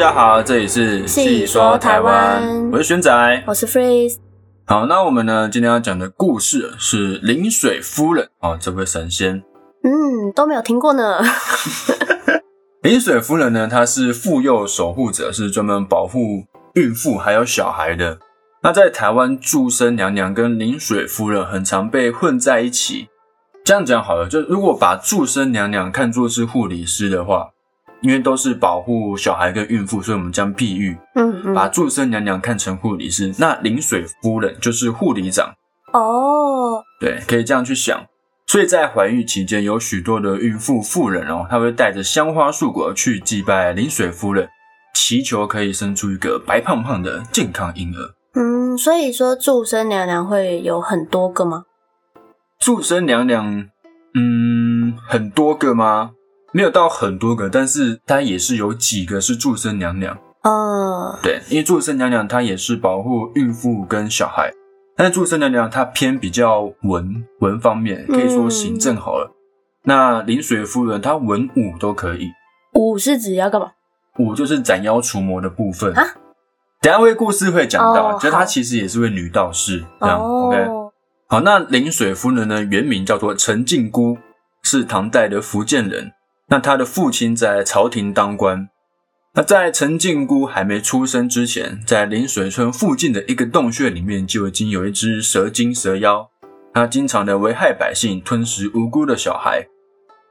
家好，这里是细说台湾我是轩仔。我是 Freeze，好，那我们呢今天要讲的故事是临水夫人哦，这位神仙。嗯，都没有听过呢。临水夫人呢，她是妇幼守护者，是专门保护孕妇还有小孩的。那在台湾，祝生娘娘跟临水夫人很常被混在一起。这样讲好了，就如果把祝生娘娘看作是护理师的话，因为都是保护小孩跟孕妇，所以我们将碧玉，嗯嗯，把祝生娘娘看成护理师，那临水夫人就是护理长。哦，对，可以这样去想。所以在怀孕期间，有许多的孕妇妇人哦，她会带着香花素果去祭拜临水夫人，祈求可以生出一个白胖胖的健康婴儿。嗯，所以说祝生娘娘会有很多个吗？祝生娘娘，嗯，很多个吗？没有到很多个，但是它也是有几个是祝生娘娘。嗯，对，因为祝生娘娘她也是保护孕妇跟小孩，但是祝生娘娘她偏比较文文方面，可以说行政好了。那临水夫人她文武都可以，武是指要干嘛？武就是斩妖除魔的部分啊。等下会故事会讲到，哦就她其实也是位女道士，这样、OK。哦，好，那临水夫人呢，原名叫做陈靖姑，是唐代的福建人。那他的父亲在朝廷当官。那在陈靖姑还没出生之前，在临水村附近的一个洞穴里面，就已经有一只蛇精蛇妖，它经常的危害百姓，吞食无辜的小孩。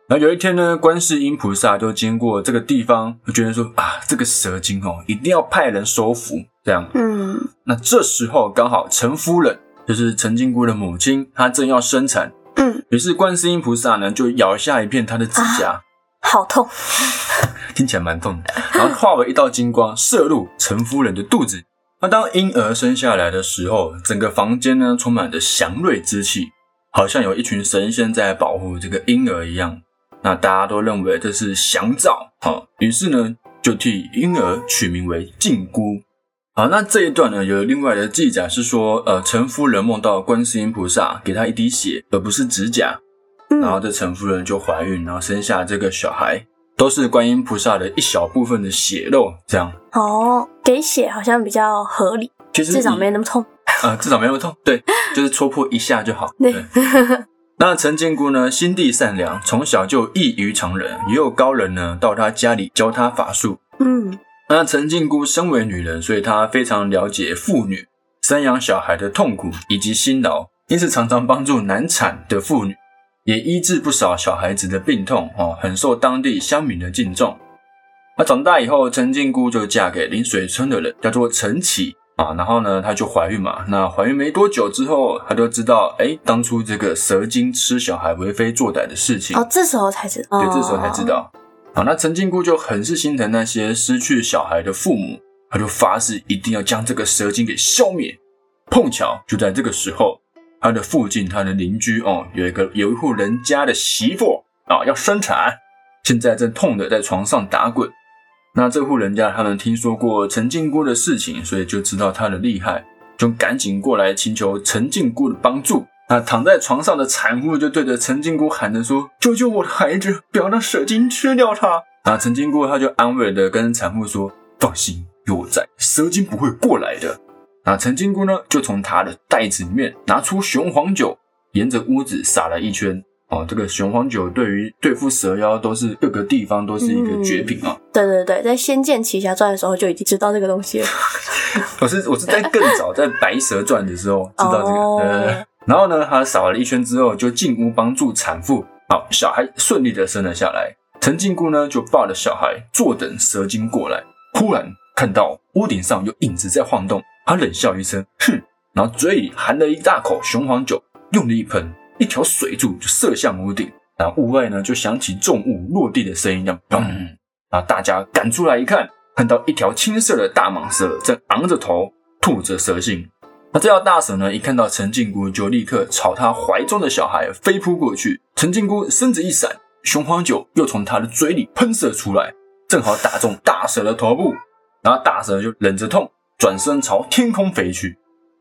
然后有一天呢，观世音菩萨就经过这个地方，就觉得说啊，这个蛇精哦，一定要派人收服。这样，嗯，那这时候刚好陈夫人，就是陈靖姑的母亲，她正要生产，嗯，于是观世音菩萨呢就咬下一片她的指甲，好痛，听起来蛮痛的，然后化为一道金光射入陈夫人的肚子。那当婴儿生下来的时候，整个房间呢充满着祥瑞之气，好像有一群神仙在保护这个婴儿一样。那大家都认为这是祥兆，好，于是呢就替婴儿取名为靖姑。好，那这一段呢有另外的记载是说，呃，陈夫人梦到观世音菩萨给她一滴血，而不是指甲，然后嗯，这陈夫人就怀孕，然后生下这个小孩，都是观音菩萨的一小部分的血肉，这样。哦，给血好像比较合理，其实至少以没那么痛。呃，至少没那么痛，对，就是戳破一下就好。对对。那陈靖姑呢，心地善良，从小就异于常人，也有高人呢到她家里教她法术。嗯，那陈靖姑身为女人，所以她非常了解妇女生养小孩的痛苦以及辛劳，因此常常帮助难产的妇女，也医治不少小孩子的病痛，哦，很受当地乡民的敬重。那长大以后，陈靖姑就嫁给临水村的人，叫做陈启啊。然后呢，她就怀孕嘛。那怀孕没多久之后，她就知道，哎，当初这个蛇精吃小孩为非作歹的事情。哦，这时候才知道，对，这时候才知道。好，那陈靖姑就很是心疼那些失去小孩的父母，她就发誓一定要将这个蛇精给消灭。碰巧就在这个时候，他的附近，他的邻居哦，有一个有一户人家的媳妇啊要生产，现在正痛的在床上打滚。那这户人家他们听说过陈靖姑的事情，所以就知道她的厉害，就赶紧过来请求陈靖姑的帮助。那躺在床上的产妇就对着陈靖姑喊着说：“救救我的孩子，不要让蛇精吃掉他！”啊，陈靖姑她就安慰的跟产妇说：“放心，有我在，蛇精不会过来的。”那陈靖姑呢，就从她的袋子里面拿出雄黄酒，沿着屋子撒了一圈。哦，这个雄黄酒对于对付蛇妖都是各个地方都是一个绝品啊。对对对，在《仙剑奇侠传》的时候就已经知道这个东西了。我是我是在更早，在《白蛇传》的时候知道这个。哦对对对。然后呢，他扫了一圈之后，就进屋帮助产妇，好，小孩顺利的生了下来。陈靖姑呢，就抱着小孩坐等蛇精过来。忽然看到屋顶上有影子在晃动，他冷笑一声，哼，然后嘴里含了一大口雄黄酒，用力一喷，一条水柱就射向屋顶。然后屋外呢，就响起重物落地的声音，这样砰。然后大家赶出来一看，看到一条青色的大蟒蛇正昂着头吐着蛇信。那这条大蛇呢，一看到陈靖姑，就立刻朝他怀中的小孩飞扑过去。陈靖姑身子一闪，雄黄酒又从她的嘴里喷射出来，正好打中大蛇的头部。然后大蛇就忍着痛，转身朝天空飞去。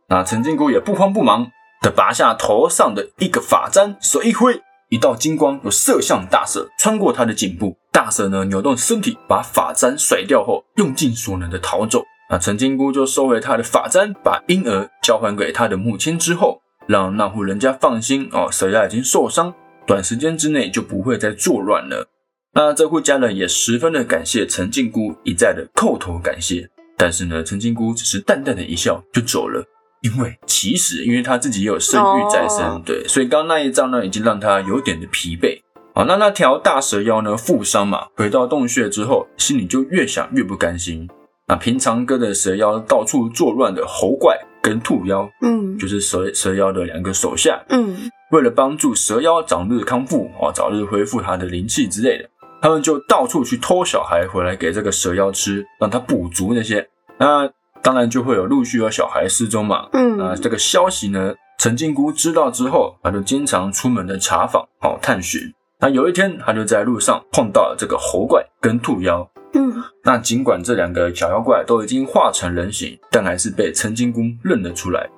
那陈靖姑也不慌不忙的拔下头上的一个发簪，手一挥，一道金光又射向大蛇，穿过他的颈部。大蛇呢扭动身体，把发簪甩掉后，用尽所能的逃走。那陈金姑就收回她的发簪，把婴儿交还给她的母亲之后，让那户人家放心哦，蛇妖已经受伤，短时间之内就不会再作乱了。那这户家人也十分的感谢陈金姑，一再的叩头感谢。但是呢，陈金姑只是淡淡的一笑就走了。因为其实，因为她自己也有生育在身，对，所以刚刚那一仗呢，已经让她有点的疲惫。好，那那条大蛇妖呢，负伤嘛，回到洞穴之后，心里就越想越不甘心。那平常跟着蛇妖到处作乱的猴怪跟兔妖，嗯，就是蛇蛇妖的两个手下，嗯，为了帮助蛇妖早日康复，哦，早日恢复他的灵气之类的，他们就到处去偷小孩回来给这个蛇妖吃，让他补足那些。那当然就会有陆续有小孩失踪嘛。嗯，那这个消息呢，陈金姑知道之后，她就经常出门的查访，哦，探寻。那有一天，他就在路上碰到了这个猴怪跟兔妖。嗯，那尽管这两个小妖怪都已经化成人形，但还是被陈金姑认了出来。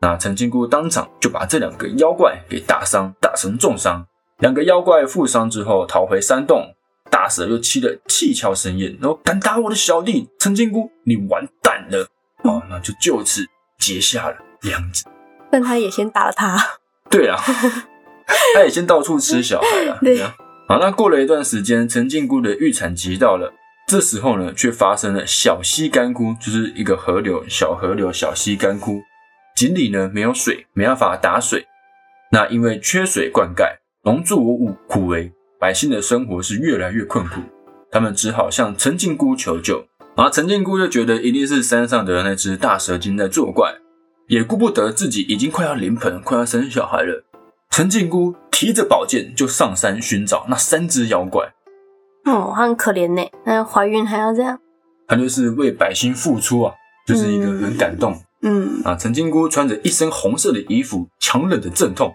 那陈金姑当场就把这两个妖怪给打伤，打成重伤。两个妖怪负伤之后逃回山洞，大蛇又气得气窍生烟，然后敢打我的小弟陈金姑，你完蛋了！哦，那就就此结下了梁子。但他也先打了他。对啊，他也先到处吃小孩啊。对啊。好，那过了一段时间，陈靖姑的预产期到了，这时候呢，却发生了小溪干枯，就是一个河流，小河流小溪干枯，井里呢没有水，没办法打水。那因为缺水灌溉，农作物枯萎，百姓的生活是越来越困苦，他们只好向陈靖姑求救。然后陈靖姑就觉得一定是山上的那只大蛇精在作怪，也顾不得自己已经快要临盆，快要生小孩了。陈靖姑提着宝剑就上山寻找那三只妖怪。哦，她很可怜呢，那怀孕还要这样。她就是为百姓付出啊，就是一个很感动。嗯啊，陈靖姑穿着一身红色的衣服，强忍着阵痛，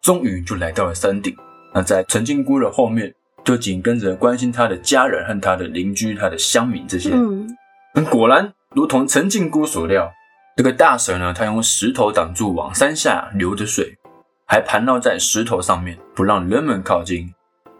终于就来到了山顶。那在陈靖姑的后面，就紧跟着关心她的家人和她的邻居、她的乡民这些。嗯嗯，果然如同陈靖姑所料，这个大蛇呢，它用石头挡住往山下流的水，还盘绕在石头上面，不让人们靠近。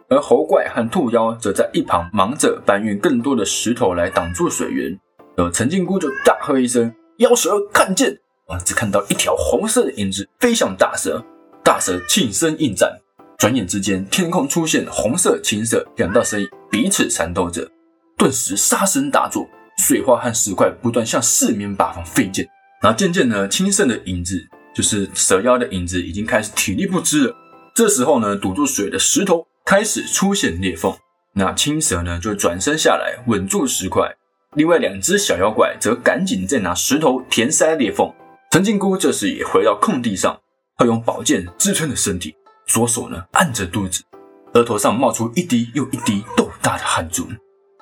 而猴怪和兔妖则在一旁忙着搬运更多的石头来挡住水源。而陈靖姑就大喝一声：“妖蛇看见！”啊，只看到一条红色的影子飞向大蛇，大蛇庆身应战。转眼之间，天空出现红色、青色两道身影，彼此缠斗着，顿时杀声大作，水花和石块不断向四面八方飞溅。然后渐渐呢，青色的影子，就是蛇妖的影子，已经开始体力不支了。这时候呢，堵住水的石头开始出现裂缝，那青蛇呢就转身下来稳住石块，另外两只小妖怪则赶紧再拿石头填塞裂缝。陈靖姑这时也回到空地上，她用宝剑支撑着身体。左手呢按着肚子，额头上冒出一滴又一滴豆大的汗珠。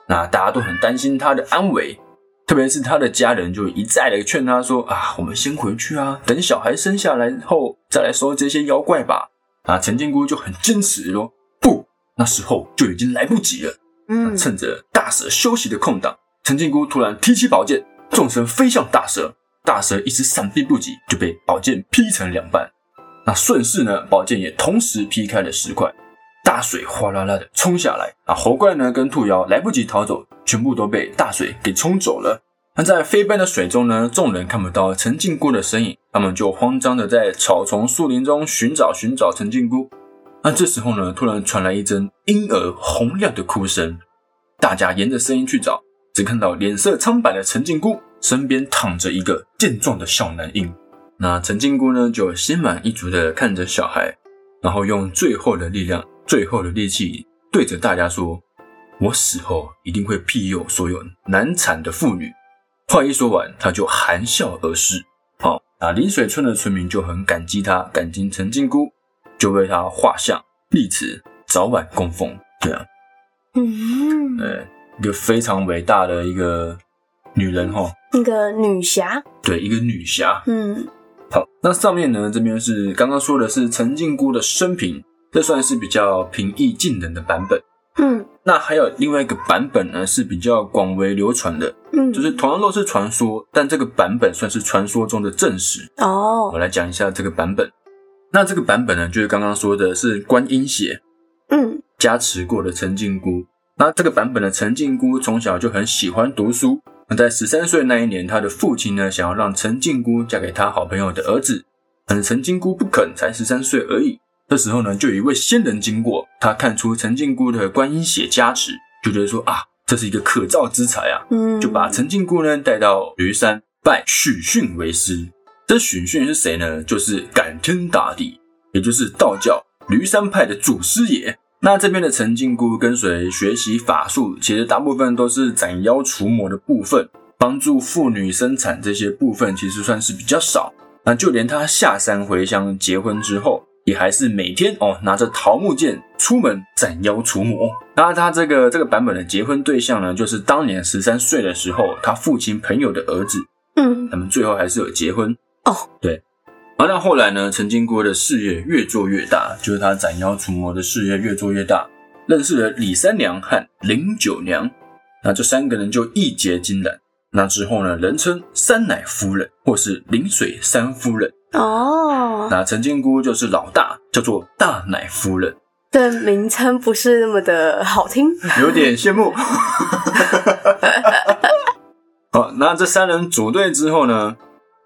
那大家都很担心他的安危，特别是他的家人就一再的劝他说：“啊，我们先回去啊，等小孩生下来后再来收这些妖怪吧。”啊，陈金姑就很坚持说：“不，那时候就已经来不及了。”嗯，趁着大蛇休息的空档，陈金姑突然提起宝剑，纵身飞向大蛇。大蛇一时闪避不及，就被宝剑劈成两半。那顺势呢，宝剑也同时劈开了石块，大水哗啦啦的冲下来。啊，猴怪呢跟兔妖来不及逃走，全部都被大水给冲走了。那在飞奔的水中呢，众人看不到陈靖姑的身影，他们就慌张的在草丛、树林中寻找寻找陈靖姑。那这时候呢，突然传来一阵婴儿洪亮的哭声，大家沿着声音去找，只看到脸色苍白的陈靖姑身边躺着一个健壮的小男婴。那陈金姑呢，就心满意足的看着小孩，然后用最后的力量、最后的力气对着大家说：“我死后一定会庇佑所有难产的妇女。”话一说完，他就含笑而逝。好，那临水村的村民就很感激他，感激陈金姑，就为他画像立祠，早晚供奉。这样，嗯，呃，一个非常伟大的一个女人哈，一个女侠，对，一个女侠。嗯好，那上面呢，这边是刚刚说的是陈靖姑的生平，这算是比较平易近人的版本。嗯那还有另外一个版本呢，是比较广为流传的，嗯，就是同样都是传说，但这个版本算是传说中的正史。哦我，来讲一下这个版本。那这个版本呢，就是刚刚说的是观音血嗯加持过的陈靖姑。那这个版本的陈靖姑从小就很喜欢读书。那在十三岁那一年，他的父亲呢想要让陈靖姑嫁给他好朋友的儿子，但是陈靖姑不肯，才十三岁而已。这时候呢，就有一位仙人经过，他看出陈靖姑的观音血加持，就觉得说啊，这是一个可造之才啊，嗯，就把陈靖姑呢带到驴山拜许逊为师。这许逊是谁呢？就是感天大帝，也就是道教驴山派的祖师爷。那这边的陈靖姑跟随学习法术，其实大部分都是斩妖除魔的部分，帮助妇女生产这些部分其实算是比较少。那就连他下山回乡结婚之后，也还是每天哦拿着桃木剑出门斩妖除魔。那他这个这个版本的结婚对象呢，就是当年十三岁的时候他父亲朋友的儿子。嗯他们最后还是有结婚哦。对，而那后来呢，陈金姑的事业越做越大，就是他斩妖除魔的事业越做越大，认识了李三娘和林九娘，那这三个人就义结金兰。那之后呢，人称三奶夫人或是临水三夫人。哦，那陈金姑就是老大，叫做大奶夫人，这名称不是那么的好听。有点羡慕。好，那这三人组队之后呢，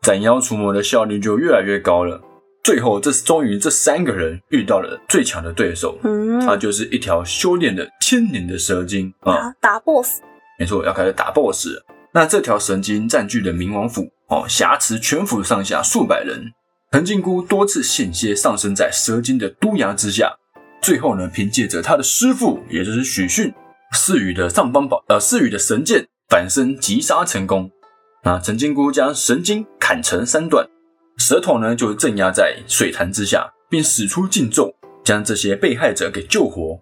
斩妖除魔的效率就越来越高了。最后，这终于这三个人遇到了最强的对手，嗯，他就是一条修炼了千年的蛇精啊。打打 BOSS。没错，要开始打 BOSS 了。那这条神经占据了冥王府哦，挟持全府上下数百人。藤静姑多次险些上升在蛇精的督牙之下，最后呢，凭借着他的师傅，也就是许逊赐予的上方宝呃赐予的神剑，反身击杀成功。那陈金姑将神经砍成三段，舌头呢就镇压在水潭之下，并使出禁咒，将这些被害者给救活。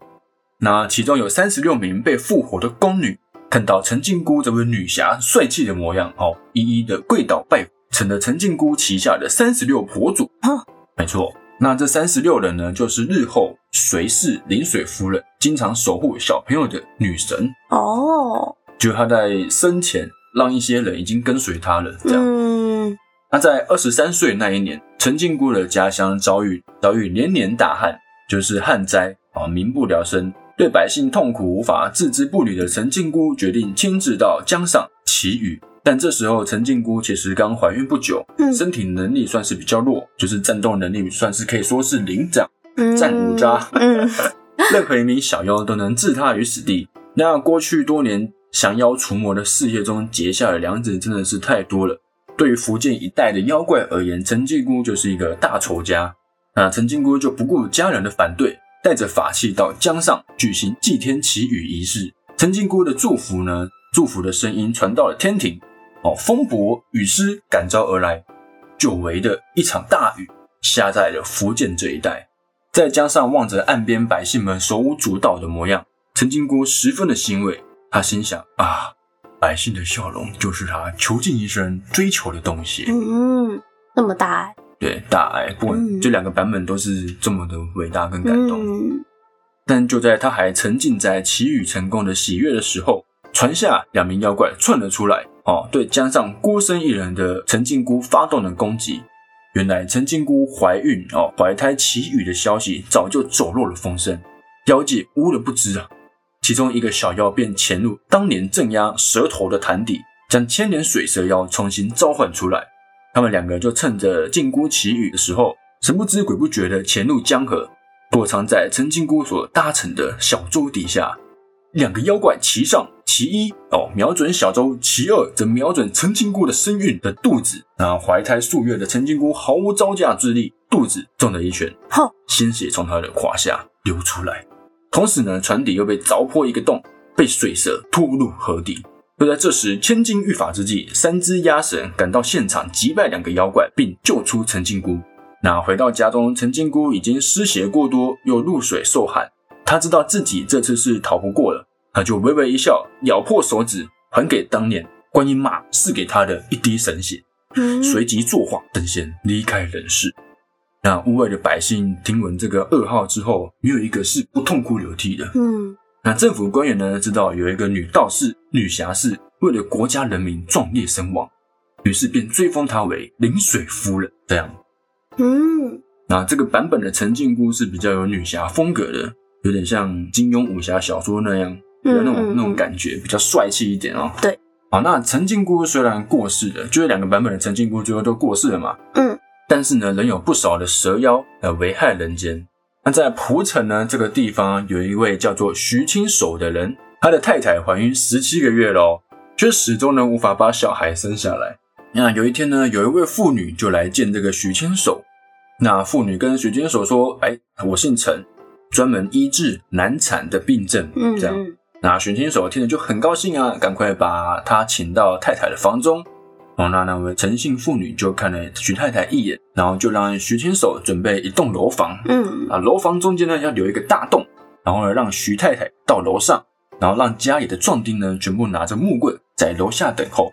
那其中有三十六名被复活的宫女。看到陈靖姑这位女侠帅气的模样，哦，一一的跪倒拜，成了陈靖姑旗下的三十六婆祖。没错，那这三十六人呢，就是日后随侍临水夫人，经常守护小朋友的女神。哦，就她在生前让一些人已经跟随他了。这样，嗯那在二十三岁那一年，陈靖姑的家乡遭遇遭遇连年大旱，就是旱灾啊，民不聊生。对百姓痛苦无法置之不理的陈靖姑决定亲自到江上祈雨，但这时候陈靖姑其实刚怀孕不久，嗯身体能力算是比较弱，就是战斗能力算是可以说是零这样，嗯，战五渣嗯 任何一名小妖都能置他于死地。那过去多年降妖除魔的事业中结下的梁子真的是太多了。对于福建一带的妖怪而言，陈靖姑就是一个大仇家。那陈靖姑就不顾家人的反对。带着法器到江上举行祭天祈雨仪式，陈靖姑的祝福呢？祝福的声音传到了天庭，哦，风伯雨师感召而来，久违的一场大雨下在了福建这一带。在江上望着岸边百姓们手舞足蹈的模样，陈靖姑十分的欣慰。她心想啊，百姓的笑容就是他穷尽一生追求的东西。嗯，那么大爱。对，大爱，不管嗯这两个版本都是这么的伟大跟感动。嗯但就在他还沉浸在祈雨成功的喜悦的时候，船下两名妖怪窜了出来，哦，对加上孤身一人的陈靖姑发动了攻击。原来陈靖姑怀孕哦，怀胎祈雨的消息早就走漏了风声，妖界无人不知啊。其中一个小妖便潜入当年镇压蛇头的潭底，将千年水蛇妖重新召唤出来。他们两个就趁着靖姑祈雨的时候，神不知鬼不觉的潜入江河，躲藏在陈金姑所搭乘的小舟底下。两个妖怪其上，其一哦瞄准小舟，其二则瞄准陈金姑的身孕的肚子。那怀胎数月的陈金姑毫无招架之力，肚子中了一拳，哼，鲜血从她的胯下流出来。同时呢，船底又被凿破一个洞，被水蛇拖入河底。就在这时，千钧一发之际，三只鸭神赶到现场，击败两个妖怪，并救出陈金姑。那回到家中，陈金姑已经失血过多，又入水受寒。她知道自己这次是逃不过了，她就微微一笑，咬破手指，还给当年观音妈赐给她的一滴神血，随即作画登仙，离开人世。那屋外的百姓听闻这个噩耗之后，没有一个是不痛哭流涕的。嗯那政府官员呢，知道有一个女道士、女侠士为了国家人民壮烈身亡，于是便追封她为临水夫人。这样，嗯那这个版本的陈靖姑是比较有女侠风格的，有点像金庸武侠小说那样，有那种、那种感觉，比较帅气一点哦。对，好，那陈靖姑虽然过世了，就是两个版本的陈靖姑最后都过世了嘛，嗯，但是呢，仍有不少的蛇妖来危害人间。那在蒲城呢这个地方，有一位叫做徐清守的人，他的太太怀孕十七个月喽，却始终呢无法把小孩生下来。那有一天呢，有一位妇女就来见这个徐清守。那妇女跟徐清守说：“哎，我姓陈，专门医治难产的病症。”嗯这样。嗯那徐清守听了就很高兴啊，赶快把他请到太太的房中。哦，那那位陈姓妇女就看了徐太太一眼，然后就让徐清守准备一栋楼房。嗯啊，楼房中间呢要留一个大洞，然后呢让徐太太到楼上，然后让家里的壮丁呢全部拿着木棍在楼下等候。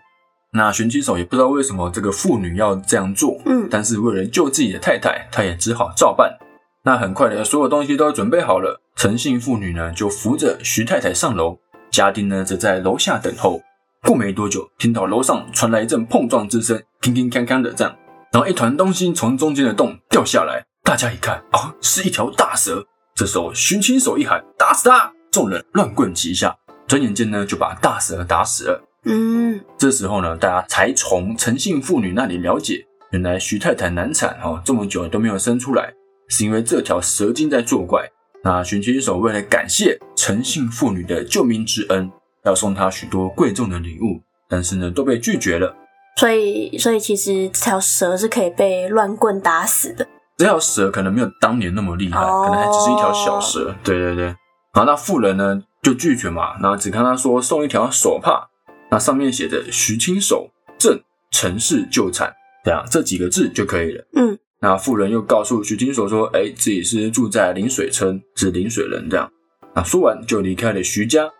那徐清手也不知道为什么这个妇女要这样做，嗯但是为了救自己的太太，他也只好照办。那很快的，所有东西都准备好了，陈姓妇女呢就扶着徐太太上楼，家丁呢则在楼下等候。过没多久，听到楼上传来一阵碰撞之声，铿铿锵锵的这样，然后一团东西从中间的洞掉下来，大家一看啊，是一条大蛇。这时候寻亲手一喊：“打死他！”众人乱棍齐下，转眼间呢就把大蛇打死了。嗯这时候呢，大家才从陈姓妇女那里了解，原来徐太太难产哦，这么久都没有生出来，是因为这条蛇精在作怪。那寻亲手为了感谢陈姓妇女的救命之恩，要送他许多贵重的礼物，但是呢都被拒绝了。所以所以其实这条蛇是可以被乱棍打死的。这条蛇可能没有当年那么厉害，哦可能还只是一条小蛇。对对对。然后那妇人呢就拒绝嘛，然后只看他说送一条手帕，那上面写着徐清手正陈氏旧产，这样这几个字就可以了。嗯那妇人又告诉徐清手说，哎，自己是住在临水村，是临水人这样。那说完就离开了徐家。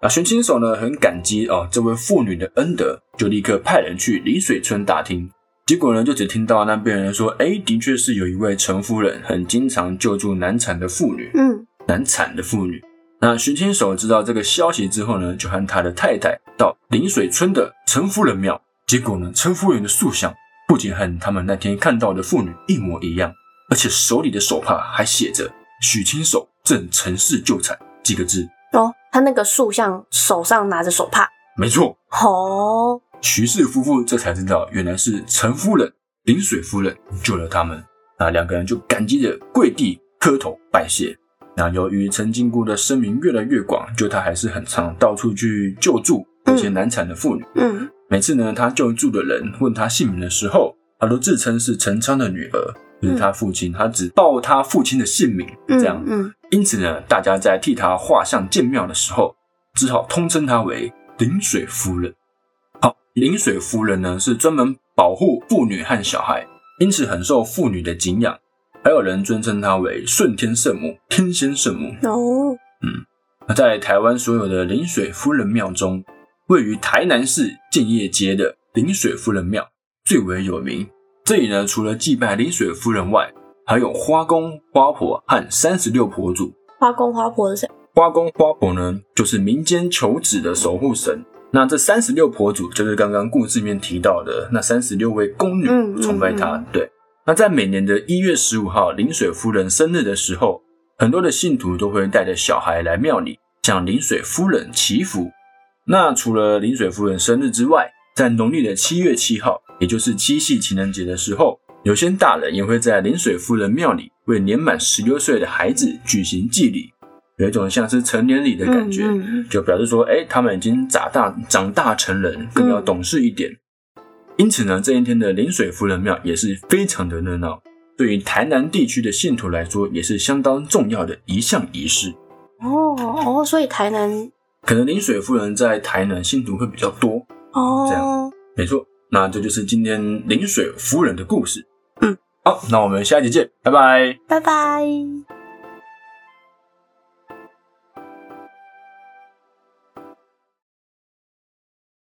那徐清手呢很感激哦这位妇女的恩德，就立刻派人去临水村打听。结果呢，就只听到那边人说，哎，的确是有一位陈夫人很经常救助难产的妇女，嗯难产的妇女。那徐清手知道这个消息之后呢，就和他的太太到临水村的陈夫人庙。结果呢，陈夫人的塑像不仅和他们那天看到的妇女一模一样，而且手里的手帕还写着“许清手正陈氏救产”几个字。哦，他那个塑像手上拿着手帕。没错，哦，徐氏夫妇这才知道，原来是陈夫人、林水夫人救了他们。那两个人就感激的跪地磕头拜谢。那由于陈金姑的声名越来越广，就她还是很常到处去救助那些难产的妇女。嗯每次呢，她救助的人问她姓名的时候，她都自称是陈昌的女儿，就是她父亲，她只报她父亲的姓名，嗯这样。嗯因此呢，大家在替她画像建庙的时候，只好通称她为临水夫人。好，临水夫人呢是专门保护妇女和小孩，因此很受妇女的敬仰。还有人尊称她为顺天圣母、天仙圣母。哦，那在台湾所有的临水夫人庙中，位于台南市建业街的临水夫人庙最为有名。这里呢，除了祭拜临水夫人外，还有花公、花婆和三十六婆祖。花公花婆是谁？花公花婆呢，就是民间求子的守护神。那这三十六婆祖就是刚刚故事里面提到的那三十六位宫女崇拜她。嗯对，那在每年的一月十五号临水夫人生日的时候，很多的信徒都会带着小孩来庙里向临水夫人祈福。那除了临水夫人生日之外，在农历的七月七号，也就是七夕情人节的时候，有些大人也会在临水夫人庙里为年满十六岁的孩子举行祭礼，有一种像是成年礼的感觉。嗯嗯就表示说，哎，他们已经长大长大成人，更要懂事一点。因此呢，这一天的临水夫人庙也是非常的热闹，对于台南地区的信徒来说，也是相当重要的一项仪式。哦哦，所以台南可能临水夫人在台南信徒会比较多哦，这样，没错。那这就是今天临水夫人的故事。好，那我们下期见，拜拜。拜拜。